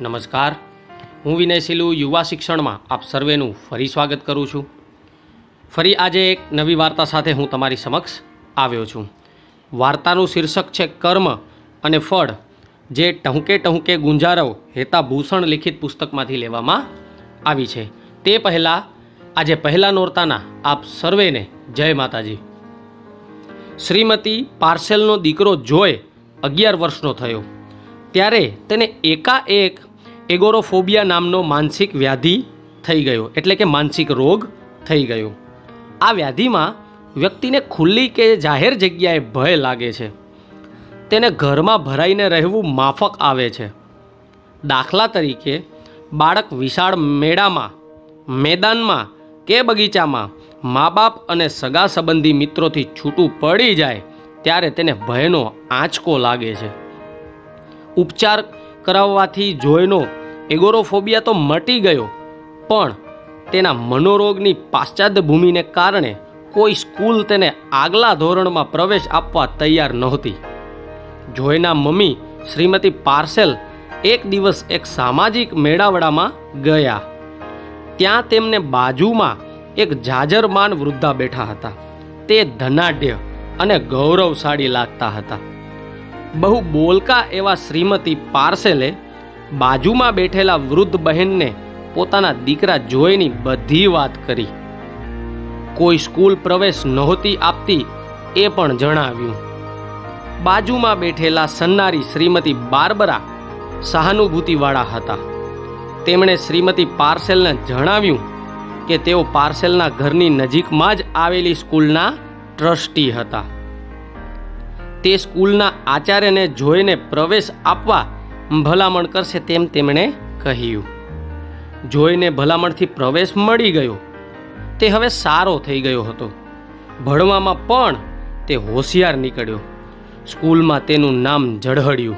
નમસ્કાર. હું વિનય યુવા શિક્ષણમાં આપ સર્વેનું ફરી સ્વાગત કરું છું. ફરી આજે એક નવી વાર્તા સાથે હું તમારી સમક્ષ આવ્યો છું. વાર્તાનું શીર્ષક છે કર્મ અને ફળ, જે ટહુકે ટહુકે ગુંજારવ હેતા ભૂષણ લિખિત પુસ્તકમાંથી લેવામાં આવી છે. તે પહેલાં, આજે પહેલા નોરતાના આપ સર્વેને જય માતાજી. શ્રીમતી પાર્સેલનો દીકરો જોય અગિયાર વર્ષનો થયો. ત્યારે તેને એકાએક એગોરોફોબિયા નામનો માનસિક વ્યાધિ થઈ ગયો. એટલે કે માનસિક રોગ થઈ ગયો. આ વ્યાધિમાં વ્યક્તિને ખુલ્લી કે જાહેર જગ્યાએ ભય લાગે છે. તેને ઘરમાં ભરાઈને રહેવું માફક આવે છે. દાખલા તરીકે, બાળક વિશાળ મેળામાં, મેદાનમાં કે બગીચામાં મા બાપ અને સગા સંબંધી મિત્રોથી છૂટું પડી જાય ત્યારે તેને ભયનો આંચકો લાગે છે. ઉપચાર કરાવવાથી જોયનો એગોરોફોબિયા તો મટી ગયો, પણ તેના મનોરોગની પાશ્ચાત્ય ભૂમિને કારણે કોઈ સ્કૂલ તેને આગલા ધોરણમાં પ્રવેશ આપવા તૈયાર નહોતી. જોયના મમ્મી શ્રીમતી પાર્સેલ એક દિવસ એક સામાજિક મેળાવડામાં ગયા. ત્યાં તેમને બાજુમાં એક જાજરમાન વૃદ્ધા બેઠા હતા. તે ધનાઢ્ય અને ગૌરવશાળી લાગતા હતા. બહુ બોલકા એવા શ્રીમતી પાર્સેલે બાજુમાં બેઠેલા વૃદ્ધ બહેનને પોતાના દીકરા જોઈની બધી વાત કરી. કોઈ સ્કૂલ પ્રવેશ નહોતી આપતી એ પણ જણાવ્યું. બાજુમાં બેઠેલા સન્નારી શ્રીમતી બારબરા સહાનુભૂતિવાળા હતા. તેમણે શ્રીમતી પાર્સેલને જણાવ્યું કે તેઓ પાર્સેલના ઘરની નજીકમાં જ આવેલી સ્કૂલના ટ્રસ્ટી હતા. તે સ્કૂલના આચાર્યને જોઈને પ્રવેશ આપવા ભલામણ કરશે તેમ તેમણે કહ્યું. જોઈને ભલામણથી પ્રવેશ મળી ગયો. તે હવે સારો થઈ ગયો હતો. ભણવામાં પણ તે હોશિયાર નીકળ્યો. સ્કૂલમાં તેનું નામ ઝળહળ્યું.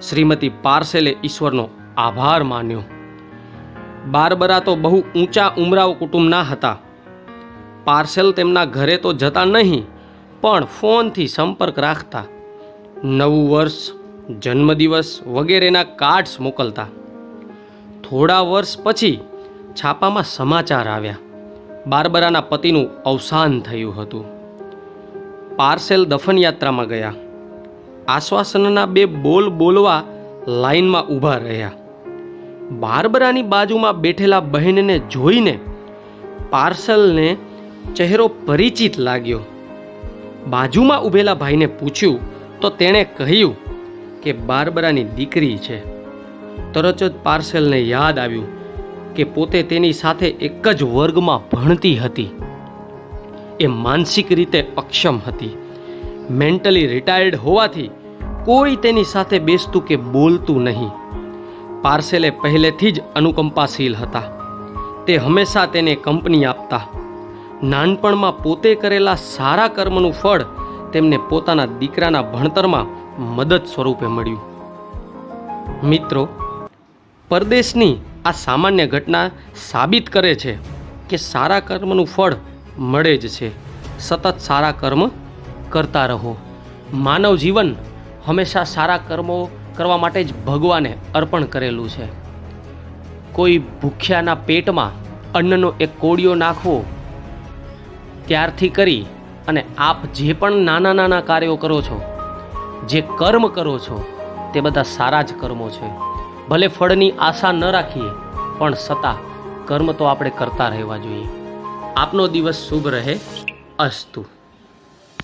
શ્રીમતી પાર્સેલે ઈશ્વરનો આભાર માન્યો. બારબરા તો બહુ ઊંચા ઉમરાવ કુટુંબના હતા. પાર્સેલ તેમના ઘરે તો જતા નહીં, પણ ફોનથી સંપર્ક રાખતા. નવું વર્ષ જન્મદિવસ વગેરેના કાર્ડ્સ મોકલતા. થોડા વર્ષ પછી છાપામાં સમાચાર આવ્યા. બારબરાના પતિનું અવસાન થયું હતું. પાર્સેલ દફનયાત્રામાં ગયા. આશ્વાસનના બે બોલ બોલવા લાઈનમાં ઊભા રહ્યા. બારબરાની બાજુમાં બેઠેલા બહેનને જોઈને પાર્સલને ચહેરો પરિચિત લાગ્યો. બાજુમાં ઊભેલા ભાઈને પૂછ્યું તો તેણે કહ્યું કે બારબરાની દીકરી છે. તરત જ પાર્સેલને યાદ આવ્યું કે પોતે તેની સાથે એક જ વર્ગમાં ભણતી હતી. એ માનસિક રીતે અક્ષમ હતી. મેન્ટલી રિટાયર્ડ હોવાથી કોઈ તેની સાથે બેસતું કે બોલતું નહીં. પાર્સેલે પહેલેથી જ અનુકંપાશીલ હતા. તે હંમેશા તેને કંપની આપતા. નાનપણમાં પોતે કરેલા સારા કર્મનું ફળ તેમને પોતાના દીકરાના ભણતરમાં મદદ સ્વરૂપે મળ્યું. મિત્રો, પરદેશની આ સામાન્ય ઘટના સાબિત કરે છે કે સારા કર્મનું ફળ મળે જ છે. સતત સારા કર્મ કરતા રહો. માનવ જીવન હંમેશા સારા કર્મો કરવા માટે જ ભગવાને અર્પણ કરેલું છે. કોઈ ભૂખ્યાના પેટમાં અન્નનો એક કોડિયો નાખવો ત્યારથી કરી અને આપ જે પણ નાના નાના કાર્યો કરો છો જે કર્મ કરો છો, તે બધા સારા જ કર્મો છે. ભલે ફળની આશા ન રાખીએ, પણ છતાં કર્મ તો આપણે કરતા રહેવા જોઈએ. આપનો દિવસ શુભ રહે. અસ્તુ.